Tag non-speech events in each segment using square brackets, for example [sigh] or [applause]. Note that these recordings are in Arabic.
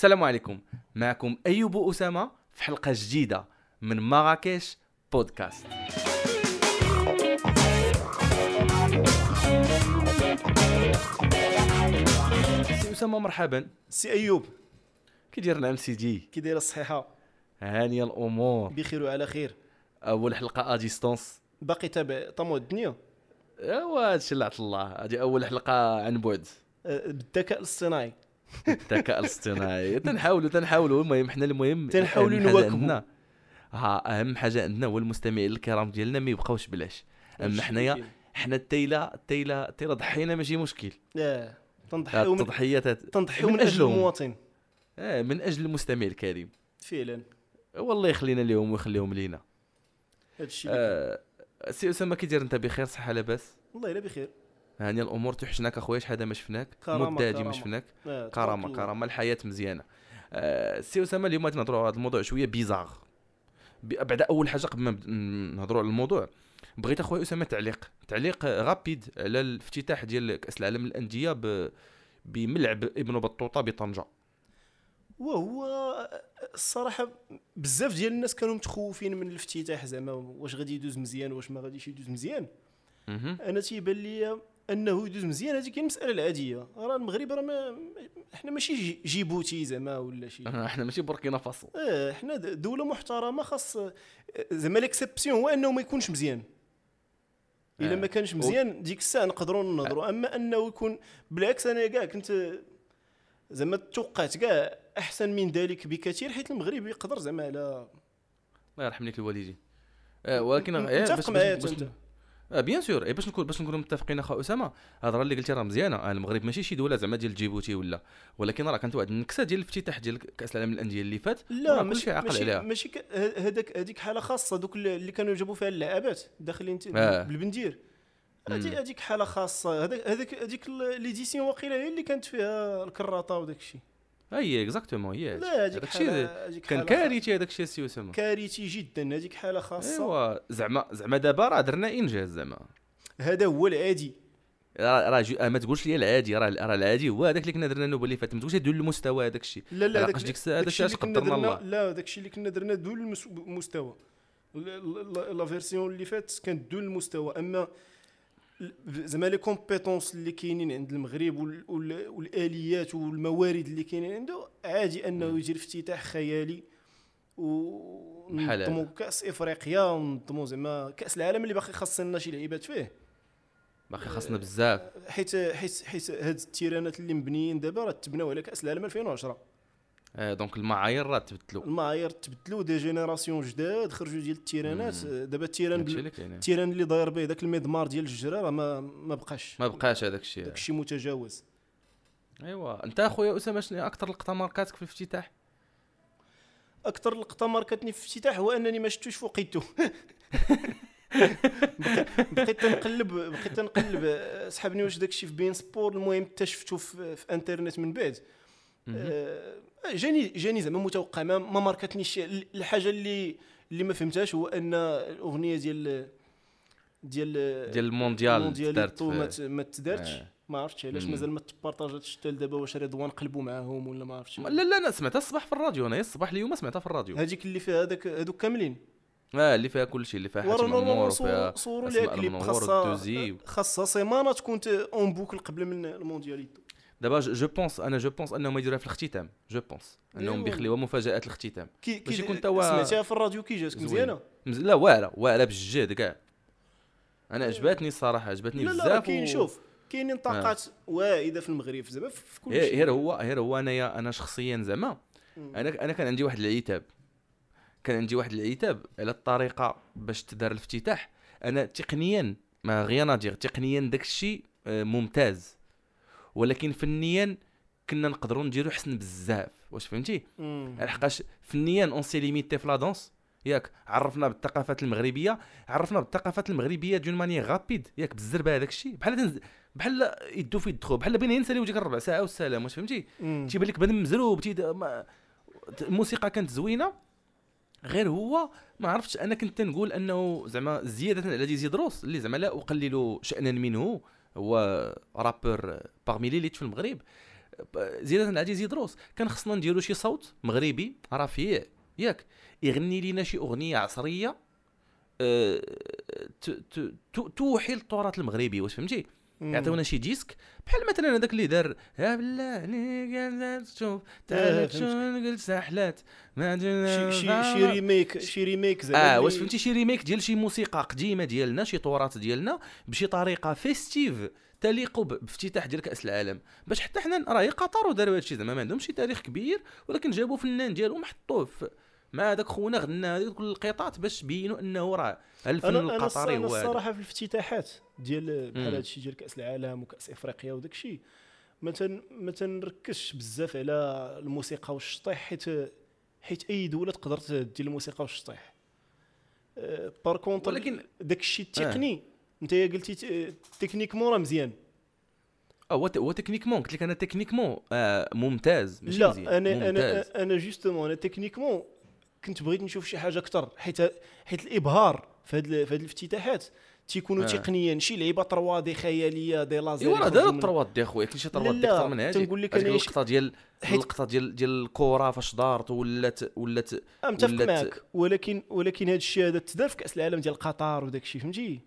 السلام عليكم. معكم أيوب أسامة في حلقة جديدة من مراكش بودكاست. سي أسامة مرحبا. سي أيوب. كي داير نعم سيدي؟ كي داير الصحيحة. هانيه الأمور. بخير وعلى خير. أول حلقة ا ديستونس باقي تابع طمو الدنيا. ايوا هادشي اللي الله. هادي أول حلقة عن بعد. أه، بالذكاء الاصطناعي. الذكاء الاصطناعي. تنحاولوا تنحاولوا. المهم حنا المهم تنحاولوا نواكبوا. ها أهم حاجة عندنا هو المستمعين الكرام ديالنا ما يبقاوش بلاش. أما حنايا حنا التيلة التيلة التيلة ضحينا ماشي مشكل. آه تنضحيو تنضحيو من من أجل. المواطن. آه من أجل المستمع الكريم. فعلا. والله يخلينا لهم ويخليهم لينا. هذا الشيء آه سي أسامة كي داير أنت بخير؟ صحة لاباس؟ والله إلا بخير. هاني الأمور توحشناك أخويا شحال هذا ما شفناك مدة هادي ما. شفناك؟ تبارك كرامة. كرامة الحياة مزيانة. آه سي أسامة اليوم غادي نهضروا على هذا الموضوع شوية بيزار ب- بعد أول حاجة قبل ما نهضروا على الموضوع بغيت أخويا أسامة تعليق. تعليق غابيد على الافتتاح ديال كأس العالم للأندية ب... بملعب ابن بطوطة بطنجة. وهو الصراحة بزاف ديال الناس كانوا متخوفين من الافتتاح زعما واش غادي يدوز مزيان واش ما غاديش يدوز مزيان. أنا تيبان لي أنه يدوز مزيان. هذيك هي المسألة العادية. راه المغرب راه ما إحنا ماشي جي- جيبوتي زعما ولا شي. [laughs] إحنا ماشي بوركينا فاسو. آه حنا د- دولة محترمة خاص زعما l'exception هو أنه ما يكونش مزيان. إلا آه. ما كانش مزيان ديك الساعة نقدروا ننظروا. أما أنه يكون بالعكس أنا كاع كنت زعما توقعت كاع أحسن من ذلك بكثير حيت المغرب يقدر زعما على الله يرحم لك الوالدين. آه ولكن متفق معايا آه bien sûr. إيه باش نكون باش نكونوا متفقين اخو أسامة هضره اللي قلتي راه مزيانة. آه المغرب ماشي شي دولة زعما ديال جيبوتي ولا ولكن راه كانت واحد النكسة ديال الافتتاح ديال كأس العالم للأندية اللي فات. لا ماشي ماشي عليها. ماشي هذاك هذيك حالة خاصة دوك اللي كانوا جابوا فيها اللعابات داخلين آه. بالبندير. هذيك حالة خاصة. هذاك هذيك هذيك l'édition واقيلا هي اللي كانت فيها الكراطه وداك الشيء. اي exactement هي لا هذيك هذاك الشيء حاله كان كارثي هذاك الشيء سي اسامه كارثي جدا هذيك حاله خاصه ايوا زعما زعما دابا راه درنا انجاز زعما هذا هو العادي راه جو- آه، ما تقولش لي العادي راه راه العادي هو هذاك اللي كنا درنا النوبه اللي فاتت ما تقولش دول المستوى هذاك الشيء لا لا علاقاش ديك الساعة هذا الشيء قدرنا درنا- الله. لا داك الشيء اللي كنا درنا دول المس- المستوى ال- ال- ال- la version اللي فات كانت دول المستوى اما زعما les compétences اللي كاينين عند المغرب وال- وال- والآليات والموارد اللي كاينين عنده عادي أنه يجي الافتتاح خيالي ونظموا كأس إفريقيا ونظموا زعما كأس العالم اللي باقي خاصنا شي لعيبات فيه. باقي خاصنا بزاف. حيت حيت حيت هاد التيرانات اللي مبنيين دابا راه تبناو على كأس العالم 2010 آه donc المعايير راه تبدلوا المعايير تبدلوا des générations جداد خرجوا ديال التيرانات. دابا ال terrain ال terrain اللي داير به داك المضمار ديال الجرة راه ما ما بقاش. ما بقاش هذاك الشيء. داك الشيء متجاوز. أيوا. أنت أخويا أسامة شنو أكثر لقطة ماركاتك في الافتتاح؟ أكثر لقطة ماركتني في الافتتاح هو أنني ما شفتوش فوقيتو. [laughs] بقيت تنقلب بقيت تنقلب. آه، سحبني واش داك الشيء في beIN Sports المهم اكتشفتو في, في انترنت من بعد. آه، جاني جاني زعما متوقع ما, ما ماركتنيش الحاجة اللي اللي ما فهمتهاش هو أن الاغنيه ديال ديال ديال المونديال دارت ما تدارتش آه. ما عرفتش علاش. مازال ما تبارطاجاتش حتى لدابا واش رضوان قلبوا معاهم ولا ما عرفتش لا لا أنا سمعتها الصباح في الراديو أنا الصباح اليوم سمعتها في الراديو هذيك اللي فيها هذاك هذوك كاملين آه اللي فيها كل شيء اللي فيها حاتم عمور وفيها صوروا ليها كليب والدوزي. خاصها سيمانه تكون en boucle قبل من الموندياليتو دابا je pense أنا je pense أنهم يديروها في الاختتام. je pense أنهم إيوا. بيخليوها مفاجآت الاختتام. كي باش كي يكون توا سمعتيها في الراديو كي جاتك. مزيانة؟ مز- لا واعرة واعرة بجد كاع. أنا عجبتني الصراحة عجبتني لا بزاف لا راه كاين و- شوف كاينين طاقات واعدة في المغرب زعما في كل غير شيء. غير هو غير هو انايا أنا شخصيا زعما. أنا أنا كان عندي واحد العتاب. كان عندي واحد العتاب على الطريقة باش تدار الافتتاح. أنا تقنيا ما غير دير تقنيا داك الشيء آه، ممتاز. ولكن فنيا كنا نقدروا نديرو حسن بزاف. واش فهمتي. لحقاش فنيا on s'est limité في la danse ياك عرفنا بالثقافات المغربية عرفنا بالثقافات المغربية d'une manière rapide ياك بالزربه هذاك الشيء بحال تنز... بحال يدو في يدخل بحال بين ينساليو ديك الربع ساعة والسلام واش فهمتي. تيبان لك بنادم مزروب تيد... ما... الموسيقى كانت زوينة. غير هو ما عرفتش أنا كنت تنقول أنه زعما زيادة على Dizzy DROS اللي زعما لا أقلل شانا منه. هو rappeur باغمي ليليت في المغرب. زياد العزيز يدروس كان خصنا نديرو شي صوت مغربي رفيع ياك. يغني لينا شي أغنية عصرية آه، توحي التراث المغربي واش فهمتي؟ يعطيونا شي ديسك بحال مثلا هذاك اللي دار يا بالله عليك تشوف تعال. شو قلت سحلات ما شي شي شي ريميك شي ريميك زعما آه واش فهمتي؟ شي ريميك ديال شي موسيقى قديمة ديالنا شي تراث ديالنا بشي طريقة festive تليق بافتتاح ديال كأس العالم. باش حتى حنا راهي قطر وداروا هادشي زعما ما عندهمش شي تاريخ كبير ولكن جابوا فنان ديالهم حطوه في مع هذاك خونا غنى هذيك كل القطات باش بينوا أنه راه الفن أنا أنا القطري هو هذا الصراحة في الافتتاحات ديال بحال. هذا الشيء ديال كأس العالم وكأس إفريقيا وداك الشيء ما تن ما تنركزش بزاف على الموسيقى والشطيح حيت حيت أي دولة تقدر دير الموسيقى والشطيح أه، par contre ولكن- داك الشيء التقني أنت يا قلتي techniquement راه مزيان آه، هو هو techniquement قلت لك أنا techniquement آه ممتاز ماشي لا مزيان أنا ممتاز. أنا أنا justement أنا techniquement كنت بغيت نشوف شي حاجة أكثر حيت حيت الإبهار في هاد في هاد الافتتاحات. تيكونوا آه. تقنيا شي لعيبة 3 D خيالية des lasers ايوا راه داروا من- ال trois D اخويا كاين شي لا، trois D لا، أكثر من هادي. تنقول لك إيش- اللقطه ديال حيت- اللقطه ديال ديال الكره فاش دارت ولات ولات متفق معك ولكن ولكن هذا الشيء هذا تدار في كأس العالم ديال قطر وداك الشيء فهمتي؟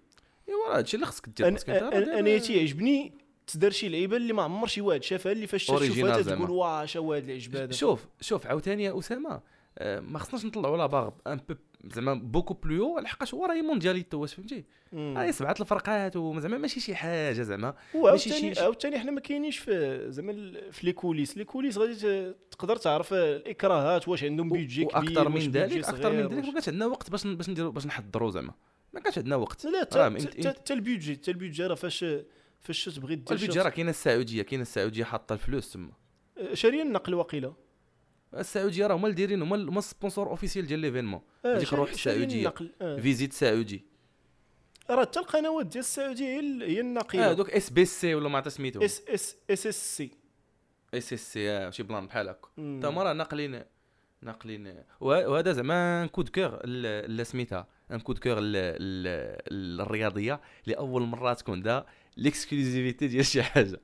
ايوا راه هادشي اللي خصك دير أنا أنا أنا تيعجبني تدار شي لعيبة اللي ما عمر شي واحد شافها اللي فاش تشوفها. تقول واه هاد العجب هذا. شوف شوف عاوتاني يا أسامة ما خصناش نطلعوا la barre un peu زعما beaucoup plus لحقاش هو راهي موندياليتو واش فهمتي. راهي سبعة الفرقات وزعما ماشي شي حاجة زعما ماشي وعاوتاني شي- عاوتاني حنا ما كاينينش في زعما في les coulisses. les coulisses غادي تقدر تعرف الاكراهات واش عندهم budget كبير وأكثر من ذلك أكثر من ذلك ما كانش عندنا وقت باش باش نديرو باش نحضروا زعما. ما كانش عندنا وقت. لا تا ال budget تا ال budget راه فاش فاش تبغي دير الفيديو راه كاينة السعودية كاينة السعودية حاطة الفلوس تما. شي- شاريين النقل واقيلا السعودية راه هما اللي دايرين هما هما ال sponsor officiel ديال l'événement. آه، هذيك الروح السعودية. آه. Visit Saudi. راه حتى القنوات ديال السعودية هي هي آه الناقله دوك SBC ولا ما عرفت سميتو اس اس اس اس سي اس اس سي آه، شي plan بحال هكا. تا هما راه ناقلين ناقلين. وه- وهذا زعما un coup de cœur لا سميتها. un coup de cœur الرياضية لاول مرة تكون دا l'exclusivité ديال شي حاجة.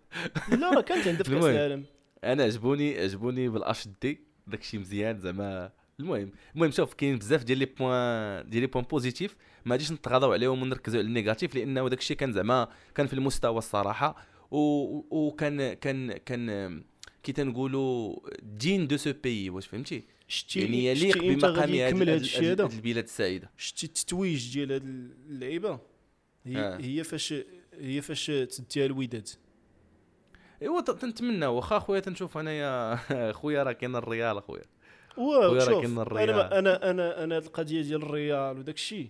لا راه كانت عندها في كاس. العالم أنا عجبوني عجبوني بالاش دي داكشي مزيان زعما. المهم المهم شوف كاين بزاف ديال les points ديال les points positifs ما غاديش نتغاضاو عليهم ونركزوا على ال négatif لأنه داكشي كان زعما كان في المستوى الصراحة وكان كان كان كي تنقولوا digne de ce pays واش فهمتي؟ شتي يعني يليق بمقام هذا؟ البلاد السعيدة. شتي التتويج ديال هاد اللعيبة؟ هي آه. هي فاش هي فاش تديها الوداد. ايوا تنتمنى واخا خويا تنشوف انايا [laughs] خويا راه كاين الريال اخويا واو خويا راه كاين الريال. أنا أنا أنا هاد القضية ديال الريال وداك الشيء.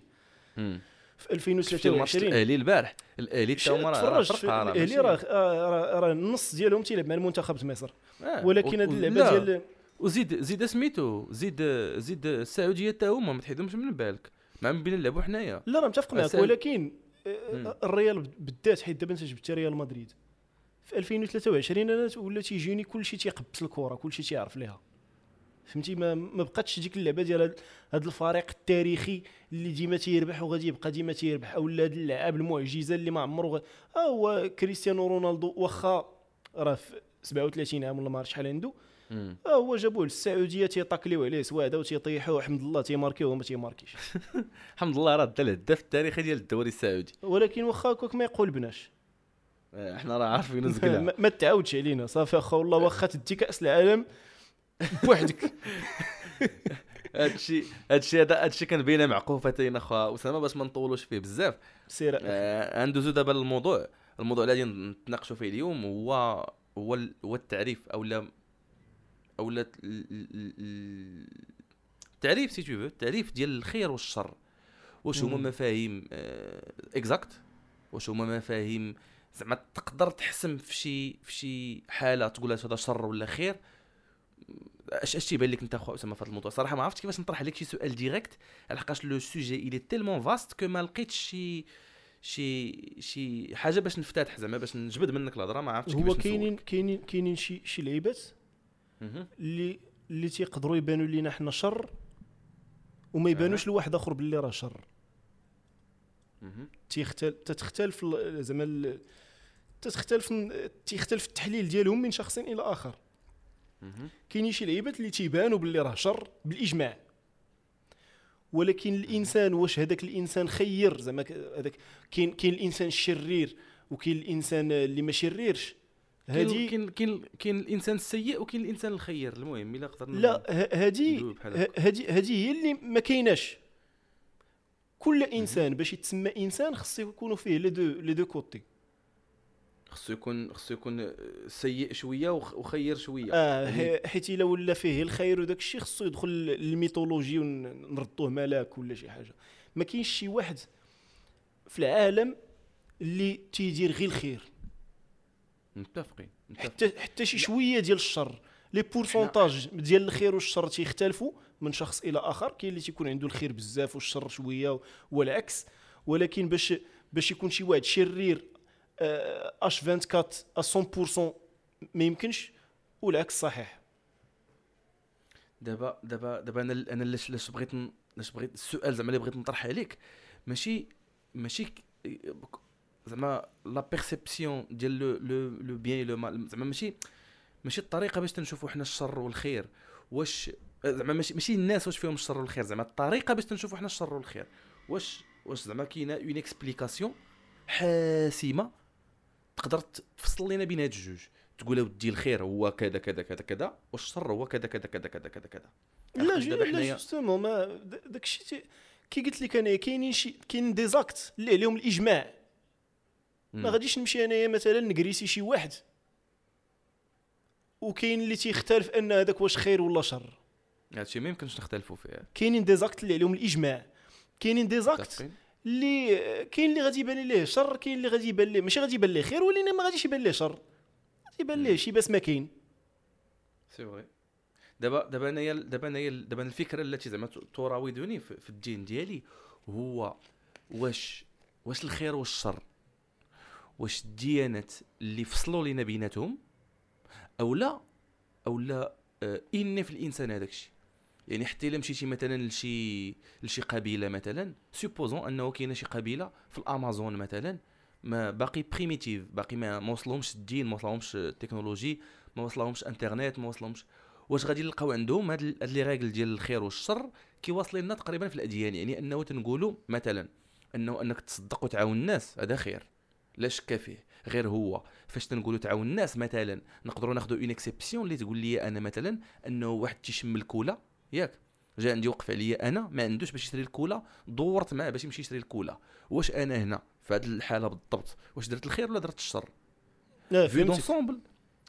في شفتي الماتش 2023 الأهلي البارح الأهلي تا هما راه الأهلي راه آه، راه راه النص ديالهم تيلعب مع المنتخب مصر آه. ولكن و- اللعبة. ديال وزيد زيد سميتو زيد زيد السعودية تا هما ما تحيدهمش من بالك مع من بين نلعبوا حنايا لا راه متفق معك ولكن آه،. الريال بالذات حيت دابا أنت جبت ريال مدريد في 2023 أنا ولا تيجيني كلشي تيقبس الكرة كلشي تيعرف ليها. فهمتي؟ ما ما بقاتش ديك اللعبة ديال هاد الفريق التاريخي اللي ديما تيربح وغادي يبقى ديما تيربح أو هاد اللاعب المعجزة اللي ما عمره غ... ها هو كريستيانو رونالدو واخا راه في 37 عام ولا ما عرفت شحال عنده. ها هو جابوه للسعودية تيطاكليو عليه سواده وتيطيحوه حمد الله تيماركيو وما تيماركيش. [laughs] الحمد لله راه دا الهداف التاريخي ديال الدوري السعودي. ولكن واخا هكاك ما يقولبناش آه، إحنا راه عارفين [laughs] نزقلها ما تعاودش علينا صافي اخا والله واخا تدي كأس العالم بوحدك. [laughs] هادشي هادشي هذا هادشي كان بين معقوفتين اخا أسامة باش ما نطولوش فيه بزاف. سير آه، ندوزو دابا للموضوع الموضوع اللي غادي نتناقشوا فيه اليوم هو هو هو التعريف أو لا أو لا ال- ال- ال- التعريف c'est tout التعريف ديال الخير والشر. واش هما. مفاهيم exact واش هما مفاهيم زعما تقدر تحسم في شي في شي حالة تقول هذا شر ولا خير. اش اش تيبان لك انت اخو أسامة في هذا الموضوع؟ صراحة ما عرفتش كيفاش نطرح عليك شي سؤال direct لحقاش le sujet il est tellement vaste que ما لقيتش شي شي شي حاجة باش نفتتح زعما باش نجبد منك الهضرة. ما عرفتش هو كيفاش كاينين كاينين كاينين شي شي لعيبات. اللي اللي تيقدروا يبانوا لينا حنا شر وما يبانوش لواحد آخر باللي راه شر. تيختل تتختلف زعما تختلف تختلف التحليل ديالهم من شخص إلى آخر. كاينين شي لعيبات اللي تيبانوا باللي راه شر بالإجماع. ولكن الإنسان واش هذاك الإنسان خير؟ زعما هذاك كاين كاين الإنسان الشرير وكاين الإنسان اللي ما شريرش. هذه كاين كاين كاين الإنسان السيء وكاين الإنسان الخير المهم إلا قدرنا لا ه- هذه ندوي بحال ه- هكا. هذه هذه هي اللي ما كايناش. كل إنسان باش يتسمى إنسان خصو يكونوا فيه les deux les deux côtés. خصو يكون خصو يكون سيء شوية وخ- وخير شوية. آه يعني حيت إلا ولا فيه الخير وداك الشيء خصو يدخل ال mythologie ونردوه ملاك ولا شي حاجة. ما كاينش شي واحد في العالم اللي تيدير غير الخير. متفقين حتى حتى شي شوية ديال الشر. les pourcentages ديال الخير والشر تيختلفوا من شخص إلى آخر. كاين اللي تيكون عنده الخير بزاف والشر شوية والعكس. ولكن باش باش يكون شي واحد شرير آه، H24 100% ما يمكنش والعكس صحيح. دابا دابا دابا أنا أنا لاش لاش بغيت لاش بغيت السؤال زعما اللي بغيت نطرح عليك. ماشي ماشي زعما la perception ديال le le le bien le mal زعما ماشي ماشي الطريقة باش تنشوفوا حنا الشر والخير. واش زعما ماشي ماشي الناس واش فيهم الشر والخير. زعما الطريقة باش تنشوفوا حنا الشر والخير. واش واش زعما كاينة une explication حاسمة تقدر تفصل لنا بين هاد الجوج تقول اودي الخير هو كذا كذا كذا كذا والشر هو كذا كذا كذا كذا كذا كذا. لا لا justement ما دا- داك الشيء كي قلت لك أنايا كاينين شي كاين des actes اللي عليهم الإجماع. ما. غاديش نمشي أنايا مثلا نكريسي شي واحد. وكاين اللي تيختلف أن هذاك واش خير ولا شر. هادشي ما يمكنش نختلفوا فيه. كاينين des actes اللي عليهم الإجماع. كاينين des actes اللي كاين اللي غادي يبان ليه شر كاين اللي غادي يبان ليه ماشي غادي يبان ليه خير ولكن ما غاديش يبان ليه شر. غادي يبان ليه شي بس ما كاين. c'est vrai دابا دابا أنايا دابا أنايا دابا الفكرة التي زعما تراودني في, الدين ديالي هو واش واش الخير والشر واش الديانات اللي فصلوا لينا بيناتهم أو لا؟ أو لا inné في الإنسان هذاك الشيء؟ يعني حتى إلا مشيتي مثلا لشي لشي قبيلة مثلا supposons أنه كاينة شي قبيلة في الأمازون مثلا ما باقي primitif باقي ما وصلهمش الدين ما وصلهمش التكنولوجي ما وصلهمش انترنت ما وصلهمش واش غادي نلقاو عندهم؟ هاد les règles ديال الخير والشر كيواصلين لنا تقريبا في الأديان يعني أنه تنقولوا مثلا أنه أنك تصدق وتعاون الناس هذا خير لا شك فيه غير هو. فاش تنقولوا تعاون الناس مثلا نقدروا ناخذوا une exception اللي تقول لي أنا مثلا أنه واحد تيشم الكولا ياك. جا عندي وقف عليا أنا ما عندوش باش يشري الكولا دورت معاه باش يمشي يشري الكولا واش أنا هنا؟ في هذه الحالة بالضبط. واش درت الخير ولا درت الشر؟ لا في dans l'ensemble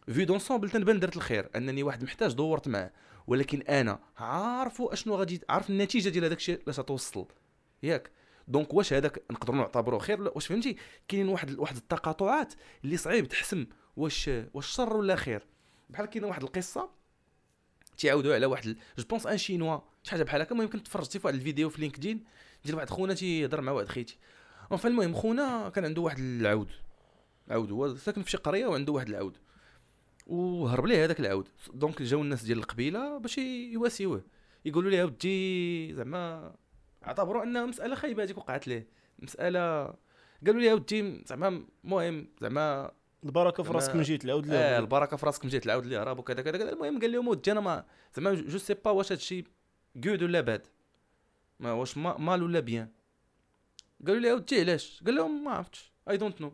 في dans l'ensemble تنبان درت الخير. أنني واحد محتاج دورت معاه. ولكن أنا عارفو أشنو غادي عارف النتيجة ديال هذاك الشيء لاش غتوصل ياك. donc واش هذاك نقدروا نعتبروه خير ولا واش فهمتي؟ كاينين واحد واحد التقاطعات اللي صعيب تحسم واش واش شر ولا خير. بحال كاينة واحد القصة تيعاودوا على واحد je pense un chinois شي حاجة بحال هكا. المهم كنت تفرجتي في واحد الفيديو في LinkedIn. ديال واحد خونا تيهضر مع واحد خيتي. فالمهم خونا كان عنده واحد العود. عود هو ساكن في شي قرية وعنده واحد العود. وهرب ليه هذاك العود. donc جاو الناس ديال القبيلة باش يواسيوه. يقولوا ليه أودي زعما اعتبروا أنها مسألة خايبة هذيك وقعت ليه. مسألة قالوا لي أودي زعما المهم زعما البركة في راسك من جهه العود آه لا البركة في راسك مشيت العود اللي هرب وكذا كذا كذا المهم قال لهم ودي أنا ما زعما je sais pas واش هادشي good ولا bad ما واش ما mal ولا bien؟ قالوا لي اودي علاش؟ قال لهم ما عرفتش I don't know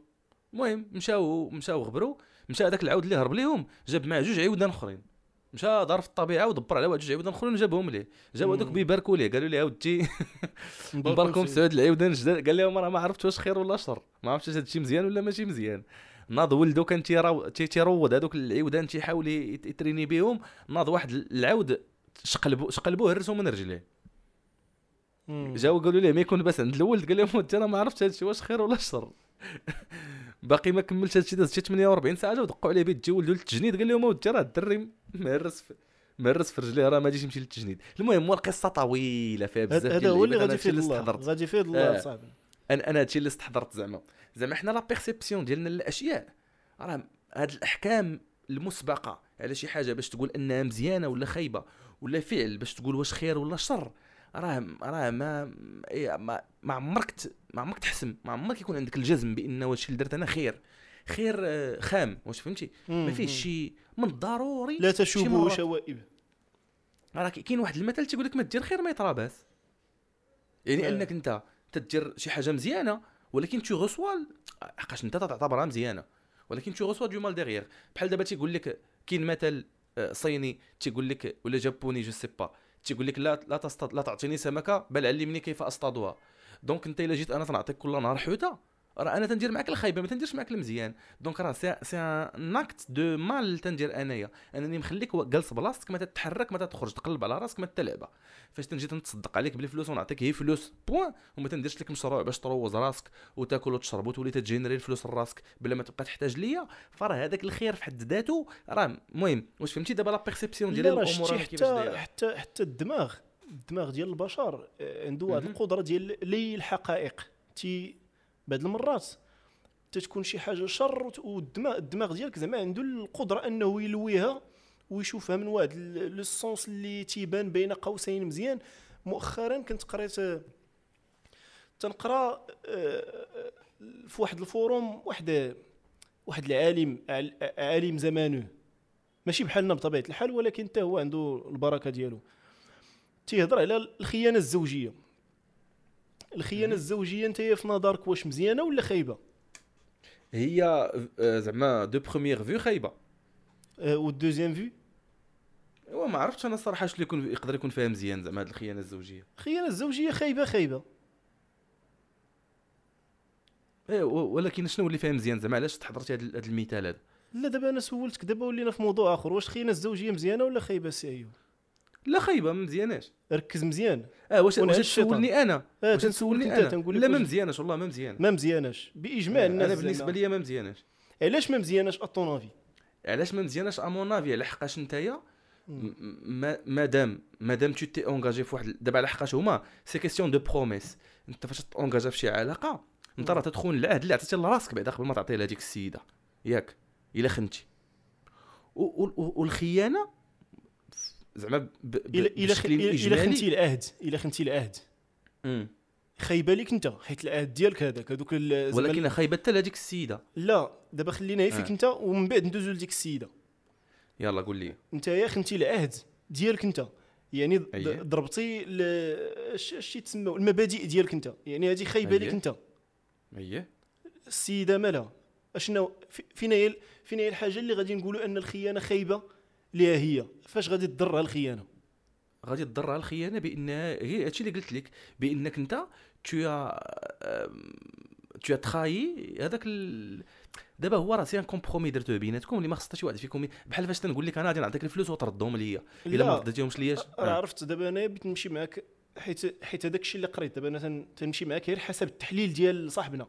المهم مشاو مشاو غبروا مشى هذاك العود اللي هرب ليهم جاب معاه جوج عيودان آخرين. مشى دار في الطبيعة ودبر على واحد جوج عيودان آخرين وجابهم ليه. جاو هذوك. بيباركوا ليه. قالوا ليه اودي مبارك مسعود [laughs] العيودان جداد قال لهم راه ما عرفت واش خير ولا شر. ما عرفتش هذا الشيء مزيان ولا ماشي مزيان. ناض ولدو كان تيراو تي- تيروض هذوك العيودان تيحاول يت- يتريني بهم ناض واحد العود شقلبو شقلبوه هرسو من رجليه. جاو قالوا ليه ما يكون بس عند الولد قال لهم أنت أنا ما عرفتش هذا الشيء واش خير ولا شر. [laughs] باقي ما كملش هذا الشيء داز شي 48 ساعة جاو دقوا عليه بيت جا ولدو للتجنيد قال لهم اودي راه الدري مهرس مهرس في رجليه راه ما غاديش يمشي للتجنيد. المهم هو القصة طويلة فيها بزاف هذا هو اللي غادي يفيد هادشي الله. غادي يفيد الله. صاحبي. أنا أنا هادشي اللي استحضرت زعما زعما حنا la perception ديالنا للأشياء راه هاد الأحكام المسبقة على شي حاجة باش تقول أنها مزيانة ولا خايبة ولا فعل باش تقول واش خير ولا شر راه راه ما ما ما عمرك ما عمرك تحسم ما عمرك يكون عندك الجزم بأن واش اللي درت أنا خير خير آه، خام واش فهمتي ما فيهش. شي من الضروري لا مرات. شوائب راه كاين واحد المثل تيقول لك ما دير خير ما يتراباس يعني. أنك أنت تدير شي حاجة مزيانة ولكن tu reçois حقاش أنت تعتبرها مزيانة. ولكن tu reçois du mal derrière بحال دابا تيقول لك كاين مثل آه، صيني تيقول لك ولا جابوني je sais pas تيقول لك لا لا تصطاد لا تعطيني سمكة بل علمني كيف أصطادها. donc أنت إلا جيت أنا تنعطيك كل نهار حوتة. راه أنا تندير معاك الخايبه ما تنديرش معاك المزيان. donc راه c'est c'est un acte de mal تندير انايا. انني مخليك جالس بلاصتك ما تتحرك ما تخرج تقلب على راسك ما تلعبها فاش تنجي تنتصدق عليك بالفلوس ونعطيك هي فلوس point وما تنديرش لك مشروع باش تروز راسك وتاكل وتشرب وتولي ت générer الفلوس لراسك بلا ما تبقى تحتاج ليا. فراه هذاك الخير في حد ذاته. راه المهم واش فهمتي؟ دابا la perception ديال الأمور حتى حتى حتى الدماغ. الدماغ ديال البشر آه، عنده واحد مهم. القدرة ديال لي الحقائق. تي بعض المرات. تتكون شي حاجة شر والدماغ الدماغ ديالك زعما عنده القدرة أنه يلويها ويشوفها من واحد le sens اللي تيبان بين قوسين مزيان. مؤخرا كنت قريت تنقرأ آه، في واحد ال forum واحد واحد العالم عال- عالم زمانه. ماشي بحالنا بطبيعة الحال ولكن حتى هو عنده البركة ديالو. تيهضر على الخيانة الزوجية. الخيانة. الزوجية انت في نظرك واش مزيانة ولا خايبة؟ هي آه، زعما de première vue خايبة. أه وال deuxième vue؟ ايوا ما عرفتش أنا الصراحة شنو يكون يقدر يكون فيها مزيان زعما هذه الخيانة الزوجية. الخيانة الزوجية خايبة خايبة. إيه ولكن شنو اللي فيها مزيان زعما؟ علاش تحضرتي هذا المثال هذا؟ لا دابا أنا سولتك دابا ولينا في موضوع آخر واش الخيانة الزوجية مزيانة ولا خايبة سي أيوب؟ لا خايبة ما مزياناش. ركز مزيان. آه واش واش. تسولني أنا؟ آه واش تسولني أنا؟ لا ما مزيانش والله ما مزيان. ما مزياناش. بإجماع الناس أنا بالنسبة. لي ما مزياناش. علاش ما مزياناش à ton avis علاش ما مزياناش à mon avis على حقاش نتايا؟ مادام مادام tu t'es engagé في واحد دابا على حقاش هما؟ c'est question de promesse أنت فاش t'engages في شي علاقة أنت راه تدخل العهد اللي عطيتي لراسك بعدا قبل ما تعطيه لهذيك السيدة. ياك إلا خنتي. والخيانة؟ زعما الا الا خنتي العهد الا خنتي العهد. خايبه ليك أنت حيت العهد ديالك هذاك هذوك ولكن خايبه حتى لهذيك السيدة. لا دابا خلينا هي فيك آه. أنت ومن بعد ندوزو لديك السيدة. يلا قول لي. أنت يا خنتي العهد ديالك أنت يعني أيه. ضربتي اش تسمى المبادئ ديالك أنت. يعني هذه خايبه ليك أيه. أنت. اييه السيدة مالها أشنو؟ في- فين هي ال- فين هي الحاجة اللي غادي نقولوا أن الخيانة خايبه ليها هي فاش غادي تضرها الخيانة غادي تضرها الخيانة بأن هي هادشي اللي قلت لك بأنك أنت تو تو تخاي هذاك ال... دابا هو راه c'est un compromis درتوه بيناتكم اللي ما خص حتى شي واحد فيكم بحال فاش تنقول لك أنا غادي نعطيك الفلوس وتردهم ليا إلا ما. رديتيهمش لياش راه آه. عرفت دابا أنا بغيت نمشي معاك حيت حيت هذاك الشيء اللي قريت دابا أنا تن- تنمشي معاك غير حسب التحليل ديال صاحبنا.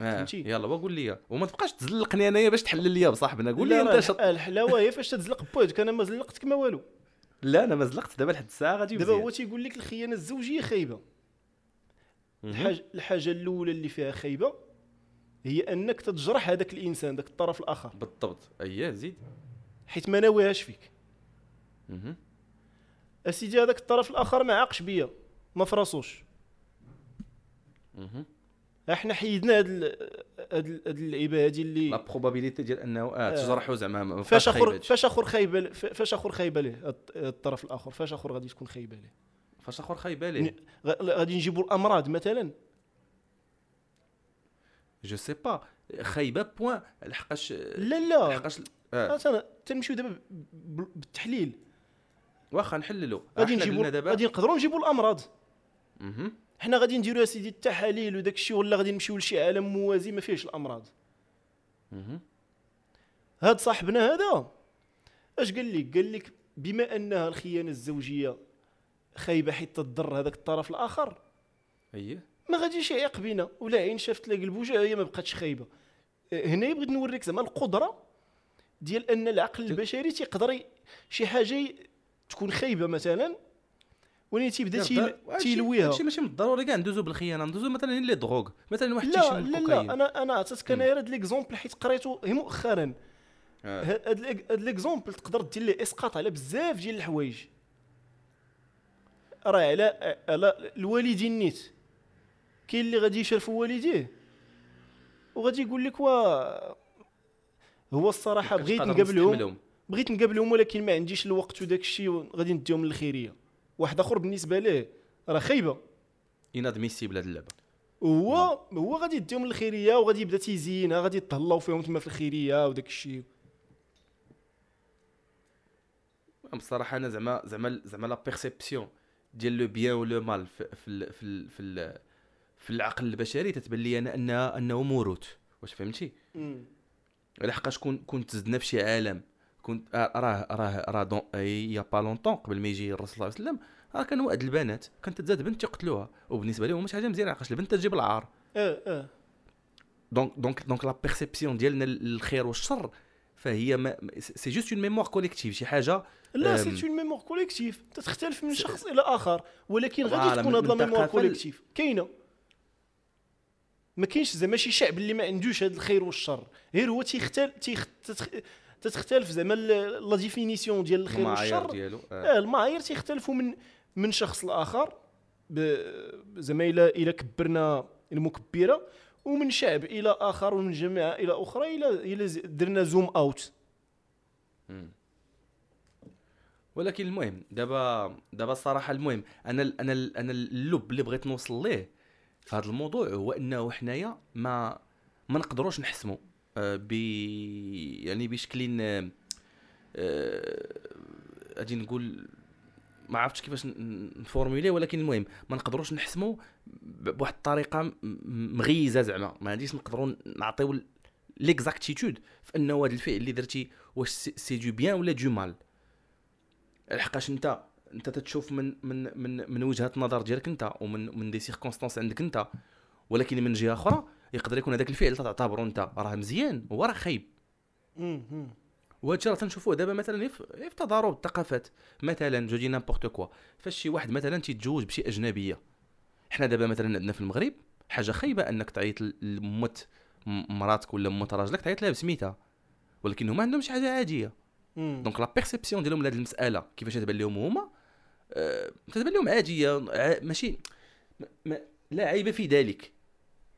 فهمتي؟ يلا وقول لي. وما تبقاش تزلقني انايا باش تحلل ليا بصاحبنا قول لي أنت شط... الحلاوه هي فاش تزلق بوجهك أنا ما زلقتك ما والو. لا أنا ما زلقت دابا لحد الساعة غادي دابا. هو تيقول لك الخيانة الزوجية خايبة. الحاجة الحاجة الأولى اللي فيها خايبة هي أنك تجرح هذاك الإنسان ذاك الطرف الآخر. بالضبط. اييه زيد. حيت ما ناويهاش فيك. أسيدي هذاك الطرف الآخر ما عاقش بيا. ما فراسوش. إحنا حيدنا هاد ال- هاد ال- هاد اللعيبه هادي اللي لا بروبابيليتي ديال انه آه آه. تجرحوا زعما ما فاش اخر. فاش اخر خايبه فاش اخر خايبه ليه الط- الطرف الآخر. فاش اخر غادي تكون خايبه ليه فاش اخر خايبه ليه غادي نجيبوا الأمراض مثلا. je sais pas خايبة point لحقاش لا لا. لحقاش آه. تنمشيو دابا بالتحليل. واخا نحللوا غادي نجيبوا غادي نقدروا نجيبوا الأمراض. حنا غادي نديروا اسيدي التحاليل وداك الشيء ولا غادي نمشيو لشي عالم موازي ما فيهش الأمراض. هاد صاحبنا هذا اش قال لك قال لك بما أنها الخيانة الزوجية خايبة حيت تضر هذاك الطرف الآخر أييه. ما غاديش يعيق بينا. ولا عين شافت لك البوجه هي ما بقاتش خايبة. هنا بغيت نوريك زعما القدرة ديال أن العقل البشري تيقدر شي حاجة تكون خايبة مثلا ولكن تيبدا تيل- تيلويها هادشي ماشي من الضروري كاع ندوزو بالخيانة ندوزو مثلا les drogues مثلا واحد لا تيشم لا لا الكوكايين. أنا أنا عطيتك أنا هاد l'exemple حيت قريته مؤخرا. آه. هاد l'exemple تقدر دير ليه إسقاط على بزاف ديال الحوايج. راه على على الوالدين نيت. كاين اللي غادي يشرفوا والديه. وغادي يقول لك وا هو الصراحة بغيت نقابلهم. بغيت نقابلهم ولكن ما عنديش الوقت وداك الشيء غادي نديهم للخيريه واحد آخر بالنسبة ليه راه خايبة. انادميسيبل هاد اللعبة. هو هو غادي يديهم للخيرية وغادي يبدأ تيزينها غادي يتهلاو فيهم تما في الخيرية وداك الشيء. بصراحة أنا زعما زعما زعما la perception ديال le bien و le mal في في في في, في العقل البشري تتبان لي أنا انها أنه موروث واش فهمتي؟ لحقاش كون كنت زدنا في شي عالم كنت آه، راه راه راه d'il y a pas longtemps قبل ما يجي الرسول صلى الله عليه وسلم راه كانوا واحد البنات كانت تزاد بنت يقتلوها وبالنسبة لهم مش حاجة مزيانة لحقاش البنت تجيب العار. آه آه. donc donc donc la perception ديالنا للخير والشر فهي ما c'est juste une mémoire collective شي حاجة لا. سي اون ميموار كوليكتيف تختلف من شخص إلى آخر ولكن غادي تكون هاد la mémoire collective كاينة. ما كاينش زعما شي شعب اللي ما عندوش هاد الخير والشر. غير هو تيختلف تيخ... تتخ... تتختلف زعما la définition ديال الخير والشر ديالو آه. آه المعايير تيختلفوا من من شخص لآخر. زعما إلى إلى كبرنا المكبرة ومن شعب إلى آخر ومن جماعة إلى أخرى إلى إلى درنا zoom out ولكن المهم دابا دابا الصراحة المهم أنا ال- أنا ال- أنا اللب اللي بغيت نوصل ليه في هذا الموضوع هو إنه حنايا ما ما نقدروش نحسموا ب يعني بشكل آه، آه، أجي نقول ما عرفتش كيفاش ن formuler ولكن المهم ما نقدروش نحسموا ب- بواحد الطريقة mgheyza زعما. ما غاديش نقدروا نعطيو l'exactitude في أنه هذا الفعل اللي درتي واش c'est du bien ولا du mal لحقاش أنت أنت تتشوف من من من من وجهة النظر ديالك أنت ومن من des circonstances عندك أنت. ولكن من جهة أخرى يقدر يكون هذاك الفعل. تعتبره انت راه مزيان هو راه خايب. وهذا الشيء راه تنشوفوه دابا مثلا في تضارب الثقافات. مثلا je dis n'importe quoi. فاش شي واحد مثلا تيتزوج بشي أجنبية. حنا دابا مثلا عندنا في المغرب حاجة خايبة أنك تعيط لمت مراتك ولا مت راجلك تعيط لها بسميتها. ولكن هما عندهم شي حاجة عادية. donc la perception ديالهم لهاد المسألة كيفاش تبان لهم هما؟ آه، تتبان لهم عادية ماشي ما ما لا عيب في ذلك.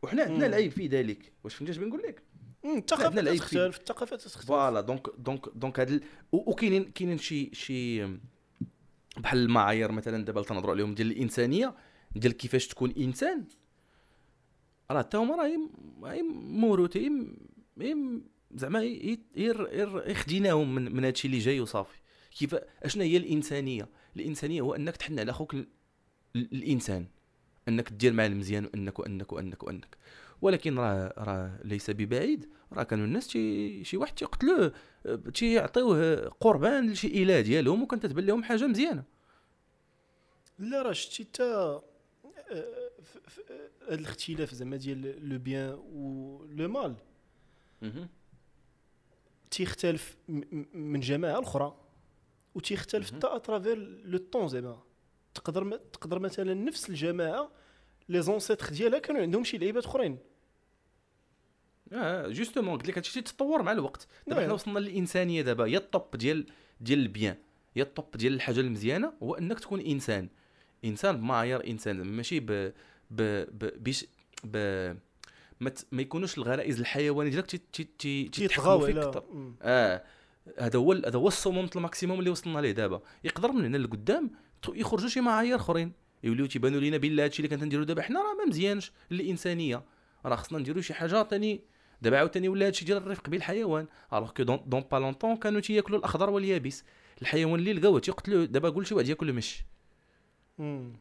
وحنا عندنا. العيب في ذلك. واش فهمتي اش بنقول لك؟ الثقافات فيه. تختلف الثقافات تختلف. voilà donc donc donc هاد وكاينين كاينين شي شي بحال المعايير مثلا دابا اللي تنهضروا عليهم ديال الإنسانية ديال كيفاش تكون إنسان راه حتى هما راه موروثين زعما خديناهم من من هادشي اللي جاي وصافي. كيف اشنا هي الإنسانية؟ الإنسانية هو أنك تحن على أخوك ال... ال- الإنسان. انك دير معاه المزيان وانك وانك وانك وانك. ولكن راه راه ليس ببعيد. راه كانوا الناس تي شي واحد تيقتلوه آه، تيعطيوه قربان لشي إله ديالهم وكانت تبان لهم حاجة مزيانة. لا راه شتي حتى هذا الاختلاف زعما ديال le bien و le mal. تيختلف من جماعة أخرى وتيختلف. حتى à travers le temps زعما. تقدر تقدر مثلا نفس الجماعة les ancêtres ديالها كانوا عندهم شي لعيبات أخرين. آه justement قلت لك هادشي تيتطور مع الوقت. دابا نعم. حنا وصلنا للإنسانية دابا. هي ال top ديال ديال ال bien. هي ال top ديال الحاجة المزيانة هو أنك تكون إنسان. إنسان بمعايير إنسان. ماشي ب ب ب بيش ب ما, ت... ما يكونوش الغرائز الحيوانية ديالك تي تي تي فيك. مم. آه هذا هو هذا هو الصمم ال maximum اللي وصلنا ليه دابا. يقدر من هنا لقدام يخرجوا شي معايير اخرين. يوليو تيبانوا لينا بالله هادشي اللي كنت نديرو دابا. حنا راه ما مزيانش للإنسانية. راه خصنا نديرو شي حاجة ثاني دابا عاوتاني ولا هادشي ديال الرفق بالحيوان. alors que dans dans pas longtemps كانوا تياكلوا الأخضر واليابس. الحيوان اللي لقاوه تيقتلوه. دابا قول شي واحد ياكل مم.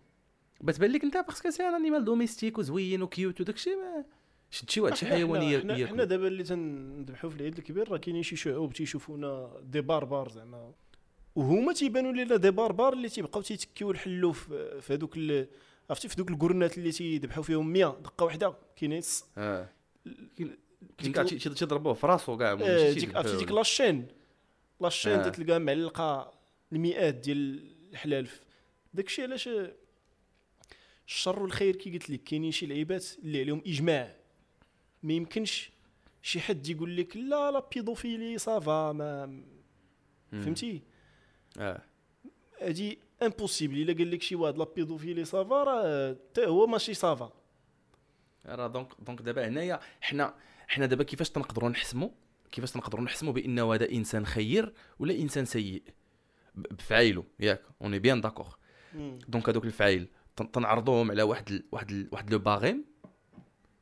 بتبان لك انت parce que c'est un animal domestique وزوين و cute وداكشي ما شد شي واحد شي حيوان حنا- يا- حنا ياكل دابا اللي تنذبحوا في العيد الكبير راه كاينين شي شعوب تيشوفونا des barbares زعما. وهما تيبانوا لنا des barbares اللي تيبقاو تيتكيو الحلو في هذوك عرفتي في دوك les corridas اللي تيذبحوا فيهم 100 دقة واحدة كاينين آه تيضربوه في راسو كاع آه، عرفتي. ديك la Chine la Chine آه. تتلقاها معلقة المئات ديال الحلالف داكشي علاش الشر والخير كي قلت لك كاينين شي لعيبات اللي عليهم إجماع ما يمكنش شي حد يقول لك لا la pédophilie ça va ما. فهمتي آه. هادي impossible إلا قال لك شي واحد la pédophilie ça va راه حتى هو ماشي ça va راه donc donc دابا هنايا حنا حنا دابا كيفاش تنقدروا نحسموا؟ كيفاش نقدروا نحسموا بانه هذا إنسان خير ولا إنسان سيء؟ بفعايله ياك on est bien d'accord. donc هذوك الفعايل تن- تنعرضوهم على واحد ال واحد ال واحد le barème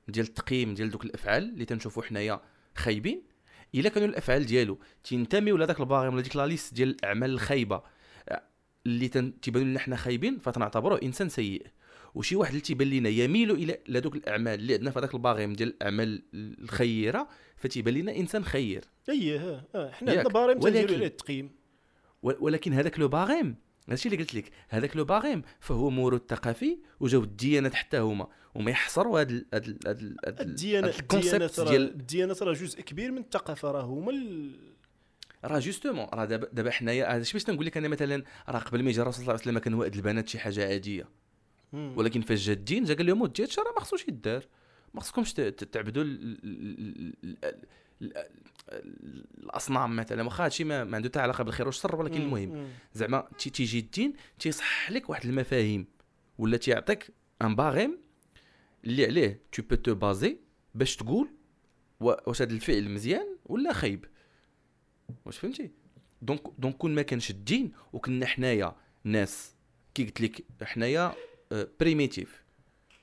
ديال التقييم ديال دوك الأفعال اللي تنشوفوا حنايا خايبين؟ إلا كانوا الأفعال ديالو. تنتميو لهذاك ال barème ولا ديك la liste ديال الأعمال الخايبة. آه، اللي تيبانوا لنا حنا خايبين فتنعتبروه إنسان سيء. وشي واحد اللي تيبان لنا يميل إلى لهذوك الأعمال اللي عندنا في هذاك ال barème ديال الأعمال الخيرة فتيبان لنا إنسان خير. اي ها ها حنا. عندنا barème تنديرو ولكن- عليه التقييم. ول- ولكن هذاك le barème. هادشي اللي قلت لك هذاك le barème فهو موروث ثقافي وجاو الديانات حتى هما وما يحصروا هاد ال- هاد ال- هاد ال- هاد ال- الديانه هاد الديانة ال concept ترى ديال الديانة راه جزء كبير من الثقافة راه هما ال... راه justement راه دابا دابا حنايا باش تنقول لك أنا مثلا راه قبل ما يجي الرسول صلى الله عليه وسلم كان واد البنات شي حاجة عادية. ولكن فاش جا الدين جا قال لهم واد هادشي راه ما خصوش يدار ما خصكمش تعبدوا ال- ال- ال- ال- ال- ال- الاصنام مثلا واخا هادشي ما, ما عنده حتى علاقة بالخير والشر ولكن. المهم. زعما تي- تيجي الدين تيصحح لك واحد المفاهيم ولا تيعطيك un barème اللي عليه tu peux te baser باش تقول وا- واش هذا الفعل مزيان ولا خايب واش فهمتي donc donc كون ما كانش الدين وكنا حنايا ناس كي قلت لك حنايا primitifs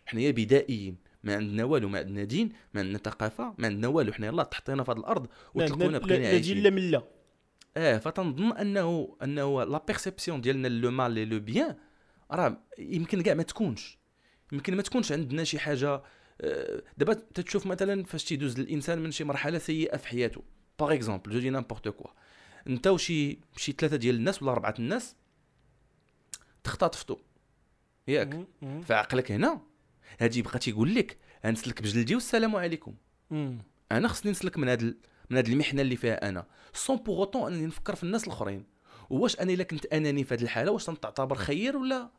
حنايا بدائيين ما عندنا والو ما عندنا دين ما عندنا ثقافة ما عندنا والو. حنا يلاه تحطينا في هذه الأرض وتلقونا بقينا عايشين. لا ملة. آه فتنظن انه أنه la perception ديالنا le mal le bien راه يمكن كاع ما تكونش. يمكن ما تكونش عندنا شي حاجة آه، دابا تتشوف مثلا فاش تيدوز الإنسان من شي مرحلة سيئة في حياته. par exemple je dis n'importe quoi أنت وشي شي ثلاثة ديال الناس ولا أربعة الناس تختطفتوا ياك. فعقلك هنا هادي بقى تيقول لك غنسلك بجلدي والسلام عليكم. مم. أنا خصني نسلك من هاد ال- من هاد المحنة اللي فيها أنا. sans pour autant أنني نفكر في الناس الأخرين. واش أنا إلا كنت أناني في هاد الحالة واش تنعتبر خير ولا؟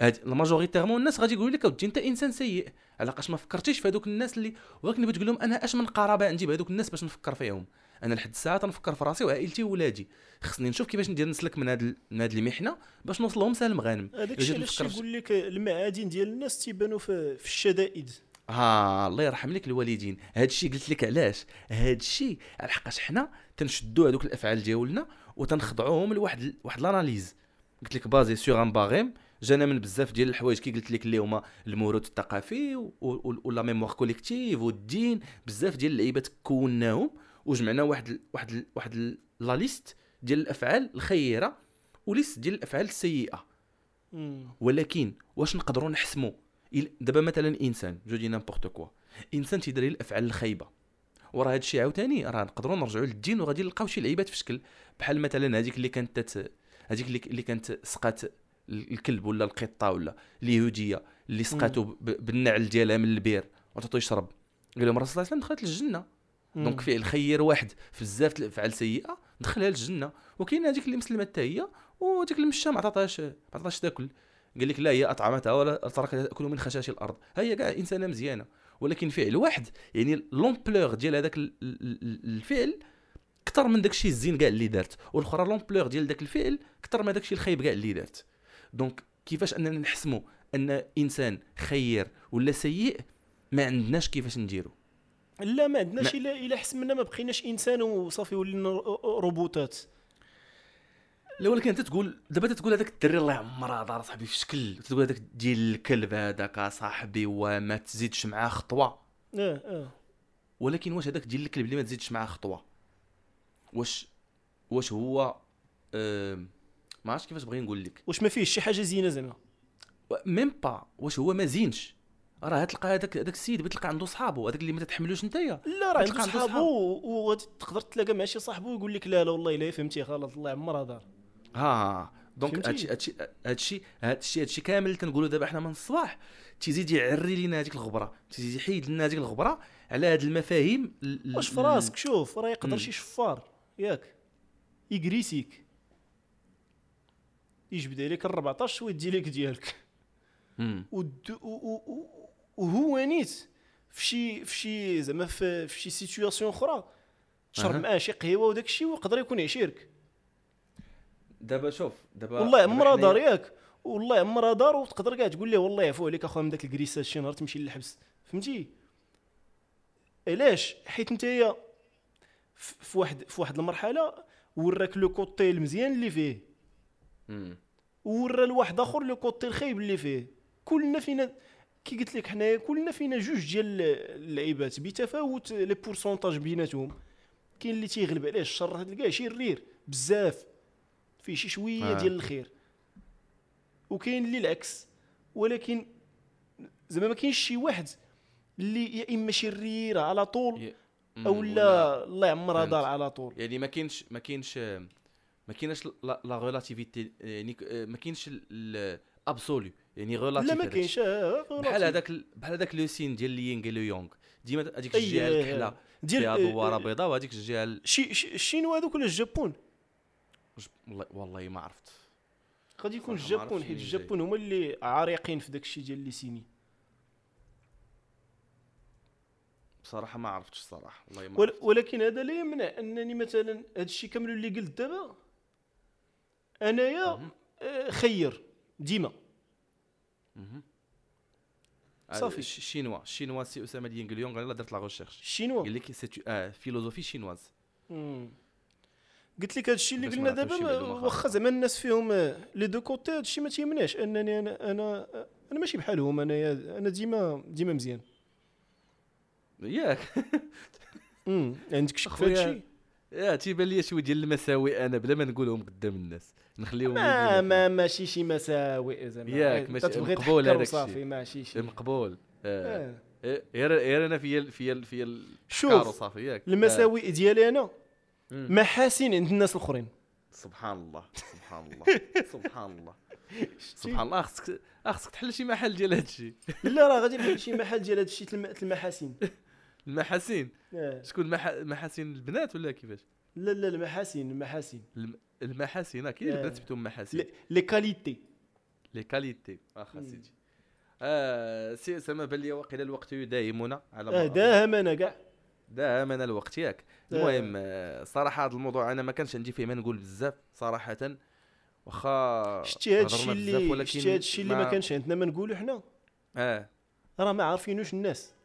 هاد ال majoritairement الناس غادي يقولوا لك اودي أنت إنسان سيء. علاحقاش ما فكرتيش في هذوك الناس اللي ولكن بغيت تقول لهم أنا أش من قرابة عندي بهذوك الناس باش نفكر فيهم. أنا لحد الساعة تنفكر في راسي وعائلتي وولادي. خصني نشوف كيفاش ندير نسلك من هاد من هاد المحنة باش نوصل لهم سالم غانم هذاك الشيء علاش يقول لك المعادن ديال الناس تيبانوا في, في الشدائد؟ ها الله يرحم لك الوالدين. هاد الشيء قلت لك علاش؟ هاد الشيء على حقاش حنا تنشدوا هذوك الأفعال ديالنا وتنخضعوهم لواحد واحد l'analyse قلت لك basée sur un barème جانا من بزاف ديال الحوايج. كي قلت لك اللي هما الموروث الثقافي و la mémoire collective والدين. بزاف ديال اللعيبات كوناهم وجمعنا واحد ال- واحد ال- واحد ال- la liste ديال الأفعال الخيرة و liste ديال الأفعال السيئة. ولكن واش نقدروا نحسموا دابا مثلا إنسان je dis n'importe quoi. إنسان تيدير الأفعال الخايبة. وراه هذا الشيء عاوتاني راه نقدروا نرجعوا للدين وغادي نلقاو شي لعيبات في شكل بحال مثلا هذيك اللي كانت تت... هذيك اللي, اللي كانت سقات ال- الكلب ولا القطة ولا اليهودية اللي سقاتو ب... بالنعل ديالها من البير وعطاتو يشرب. قال لهم الرسول صلى الله عليه وسلم دخلت الجنه donc مم. فعل خير واحد في بزاف الافعال سيئة دخلها للجنه وكاين هذيك اللي مسلمة حتى هي وديك المشة ما عطاتهاش ما عطاتهاش تاكل. قال لك لا هي أطعمتها ولا تركتها تاكل من خشاش الأرض. هي كاع إنسانة مزيانة. ولكن فعل واحد يعني l'ampleur ديال هذاك ال- ال- ال- الفعل أكثر من داك الشيء الزين كاع اللي دارت. والأخرى l'ampleur ديال داك الفعل أكثر من داك الشيء الخايب كاع اللي دارت. donc كيفاش أننا نحسموا أن إنسان خير ولا سيء؟ ما عندناش كيفاش نديرو. لا ما عندناش الا إلا حسمنا ما بقيناش إنسان وصافي ولينا رو- روبوتات. لا ولكن أنت تقول دابا تقول هذاك الدري الله يعمرها دار صاحبي في شكل. تقول هذاك ديال الكلب هذاك صاحبي وما تزيدش معاه خطوة. آه آه. ولكن واش هذاك ديال الكلب اللي ما تزيدش معاه خطوة؟ واش واش هو آم، ما عرفتش كيفاش بغي نقول لك. واش ما فيهش شي حاجة زينة زعما؟ ميم با واش هو ما زينش. راه تلقى هذاك هذاك السيد بتلقى عنده صحابه هذاك اللي ما تتحملوش نتايا. لا راه عنده تلقى عنده صحابو صحاب. وغادي تقدر تلاقى مع شي صاحبو ويقول لك لا لا والله إلا فهمتي خلاص الله يعمرها دار. ها دونك؟ هادشي هادشي هادشي هادشي هادشي كامل اللي تنقولوا دابا حنا من الصباح. تيزيد يعري لينا هذيك الغبرة. تيزيد يحيد لنا هذيك الغبرة على هاد المفاهيم ال- ال- واش في راسك؟ شوف راه يقدر. شي شفار. ياك. يجريسيك يجبد عليك ال 14 ويدي لك ديالك. مم. وهو نيت في شي في شي زعما في في شي situation أخرى شرب. معاه شي قهوه وداك الشيء ويقدر يكون يعشيرك دابا شوف دابا والله عمرها دار ياك والله عمرها دار وتقدر كاع تقول له والله يعفو عليك اخويا من داك الكريسات شي نهار تمشي للحبس فهمتي علاش حيت نتايا في واحد في واحد المرحله وراك le côté المزيان اللي فيه. ورا لواحد اخر le côté الخايب اللي فيه كلنا فينا كي قلت لك حنايا كلنا فينا جوج ديال اللعيبات بتفاوت les pourcentages بيناتهم كاين اللي تيغلب عليه الشر تلقاه شرير بزاف فيه شي شوية آه. ديال الخير وكاين اللي العكس ولكن زعما ما كاينش شي واحد اللي يا إما شرير على طول. أو لا الله يعمرها. دار على طول يعني ما كاينش ما كاينش ما كاينش لا la relativité يعني ما كاينش l'absolu يعني relatif لا ما كاينش آه، بحال. هذاك ال- بحال هذاك le signe ديال le yin le yang ديما هذيك الجهة آه، الكحلة ديال فيها آه، دواره آه، بيضاء وهذيك الجهة ال- شي شي- الشينوا هذوك ولا الجابون والله والله ما عرفت غادي يكون الجابون حيت. الجابون هما اللي عريقين في داك الشيء ديال les signes بصراحة ما عرفتش الصراحة والله ما عرفت. ولكن هذا لا يمنع أنني مثلا هذا الشيء كامل اللي قلت دابا أنايا. آه، خير ديما. صافي. آه، ش- شينوا شينوا سي اسامه le yin le yang أنا درت la recherche الشينوا قال لك c'est آه philosophie chinoise. قلت لك هذا الشيء اللي قلنا دابا واخا. زعما الناس فيهم les deux côtés هذا الشيء ما تيمنعش انني أنا أنا أنا ماشي بحالهم أنا أنا ديما ديما مزيان ياك عندك شك في هذا الشيء يا تيبان لي شوية ديال المساوئ أنا بلا ما نقولهم قدام الناس. نخليهم ما. ما ماشي شي مساوئ زعما. ياك، آه، ماشي- مقبول هذاك الشيء. ماشي شي مقبول. آه. آه. غير غير أنا في في في شوف، الكارو صافي ياك. المساوئ ديالي أنا. محاسن عند الناس الآخرين. سبحان الله سبحان الله [laughs] سبحان الله. سبحان الله خصك آه، خصك تحل شي محل ديال هذا الشيء لا راه غادي [laughs] نحل شي محل ديال هذا الشيء تلم- المحاسن المحاسن. آه. شكون مح... محاسن البنات ولا كيفاش؟ لا لا المحاسن المحاسن. الم... المحاسن آه، كاين. البنات سميتهم محاسن. les- les qualités. les qualités. واخا مم. سيدي. آه سي اسامه بان لي واقيلا الوقت يداهمنا على ما آه أظن. داهم أنا كاع. داهمنا الوقت ياك. آه. المهم آه، صراحة هذا الموضوع أنا ما كانش عندي فيه ما نقول بزاف صراحة. واخا شتي هذا الشيء اللي شتي هذا الشيء اللي ما كانش عندنا ما نقولوا حنا. آه راه ما عارفينوش الناس.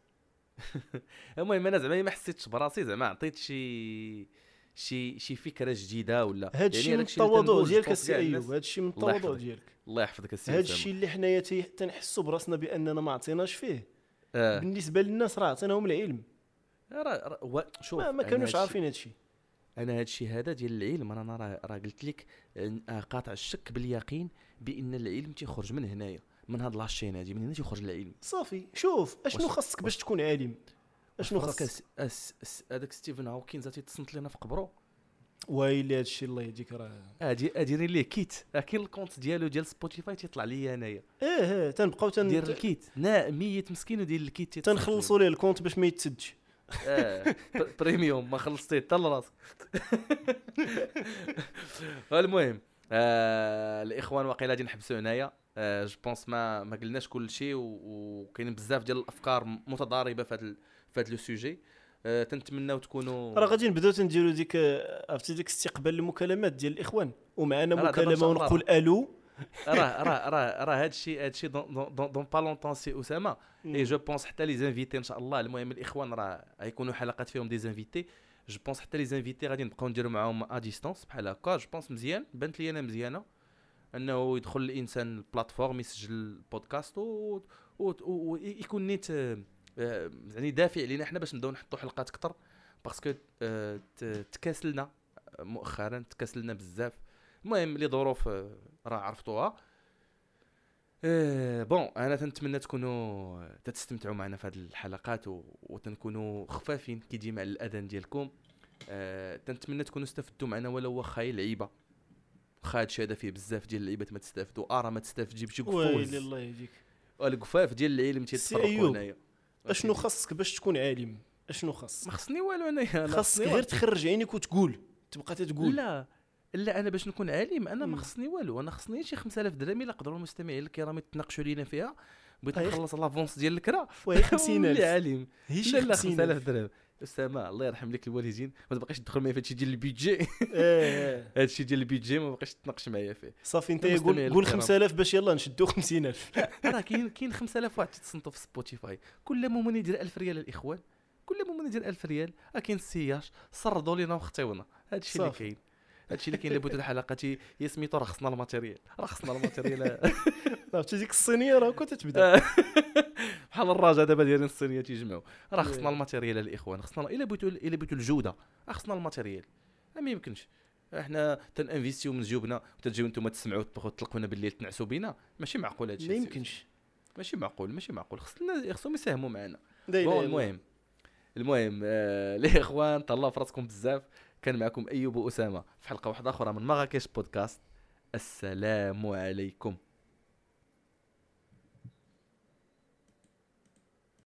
[laughs] المهم أنا زعما ما حسيتش براسي زعما عطيت شي شي شي فكرة جديدة ولا هذا الشيء من هذاك الشيء اللي التواضع ديالك السي أيوب. هذا الشيء من التواضع. ديالك الله يحفظك السي هذا. الشيء اللي حنايا تنحسوا براسنا بأننا ما عطيناش فيه آه. بالنسبة للناس راه عطيناهم العلم راه هو- شوف ما, ما كانوش عارفين هذا الشيء أنا هذا الشيء هذا ديال العلم أنا راه راه قلت لك آه، قاطع الشك باليقين بأن العلم تيخرج من هنايا من هاد la chaîne هادي من هنا تيخرج العلم. صافي شوف أشنو خاصك باش تكون عالم أشنو خاصك؟ هذاك ستيفن هاوكينز غادي تصنت لنا في قبرو ويلي هذا الشيء الله يهديك راه. ادي اديري ليه kit. كاين ال compte ديالو ديال Spotify تيطلع لي انايا إيه إيه تنبقاو تن... دير ال kit. نا ميت مسكين ودير ال kit تيتصنت تنخلصوا ليه ال compte باش ما يتسدش. ب- [laughs] premium ما خلصتيه حتى لراسك. [laughs] المهم آه الإخوان واقيلا غادي نحبسوا هنايا. آه je pense ما ما قلناش كل شيء وكاين بزاف ديال الأفكار متضاربة في هذا في هذا le sujet. آه تنتمناو تكونوا راه غادي نبداو تنديروا ديك آه، عرفتي ديك استقبال المكالمات ديال الإخوان. ومعنا مكالمة ونقول ألو. راه راه [laughs] راه راه هذا الشيء هذا الشيء dans pas longtemps سي اسامه et je pense حتى les invités إن شاء الله. المهم الإخوان راه غيكونوا حلقات فيهم des invités je pense حتى les invités غادي نبقاو نديروا معاهم à distance بحال هكا. je pense مزيان. بانت لي أنا مزيانة. أنه يدخل الإنسان ال plateforme يسجل البودكاست ويكون نيت آه، آه، يعني دافع لينا حنا باش نبداو نحطوا حلقات أكثر parce que آه، تكاسلنا مؤخرا تكاسلنا بزاف. المهم لظروف آه، راه عرفتوها. آه، بون أنا تنتمنى تكونوا تستمتعوا معنا في هذه الحلقات. وتنكونوا خفافين. كي ديما على الأذان ديالكم. آه، تنتمنى تكونوا استفدتوا معنا ولو واخا لعيبة. واخا هادشي هذا فيه بزاف ديال اللعيبات ما تستافدوا راه ما تستافدش بشي ويلي قفوز. الله يهديك. القفاف ديال العلم تيتفرقوا هنايا. أشنو خاصك باش تكون عالم؟ أشنو خاصك؟ ما خصني والو انايا خاصك غير. تخرج عينيك وتقول تبقى تتقول. لا لا أنا باش نكون عالم أنا ما. خصني والو. أنا خصني شي 5000 درهم إلا قدروا المستمعين الكرام يتناقشوا لينا فيها. بغيت هاي نخلص l'avance ديال الكرا وهي 50000 [laughs] ولي عالم. هي شي لا 50000 5000 درهم. أسامة الله يرحم لك الوالدين. ما تبقاش تدخل معايا في هادشي ديال ال budget إيه، إيه. [laughs] هادشي ديال ال budget ما بقاش تناقش معايا فيه. صافي انت قول قول الكرام. 5000 باش يلا نشدو 50000 راه كاين كاين 5000 واحد تتصنتوا في سبوتيفاي كل مؤمن يدير 1000 ريال الإخوان كل مؤمن يدير 1000 ريال راه كاين السياش سردوا لينا وخطيونا هذا الشيء اللي. كاين. هذا الشيء اللي كاين لابد [laughs] الحلقة هي سميتو راه خصنا ال matériel. راه خصنا ال matériel. [laughs] عرفتي ديك الصينية راه كنت تبدأ. بحال الرجاء دابا دايرين الصينية تيجمعوا. راه خصنا oui. ال matériel الإخوان خصنا إلا بغيتوا إلا بغيتوا الجودة خصنا الماتيريال. ما يمكنش. إحنا تن investiو من جيوبنا وتجيو نتوما تسمعوا تطلقونا بالليل تنعسوا بينا ماشي معقول هادشي ما يمكنش. ماشي معقول ماشي معقول. خصنا خصهم يساهموا معنا. بون. المهم المهم آه [laughs] الإخوان تهلاو في راسكم بزاف. كان معكم أيوب وأسامة في حلقة واحدة أخرى من مراكش بودكاست. السلام عليكم.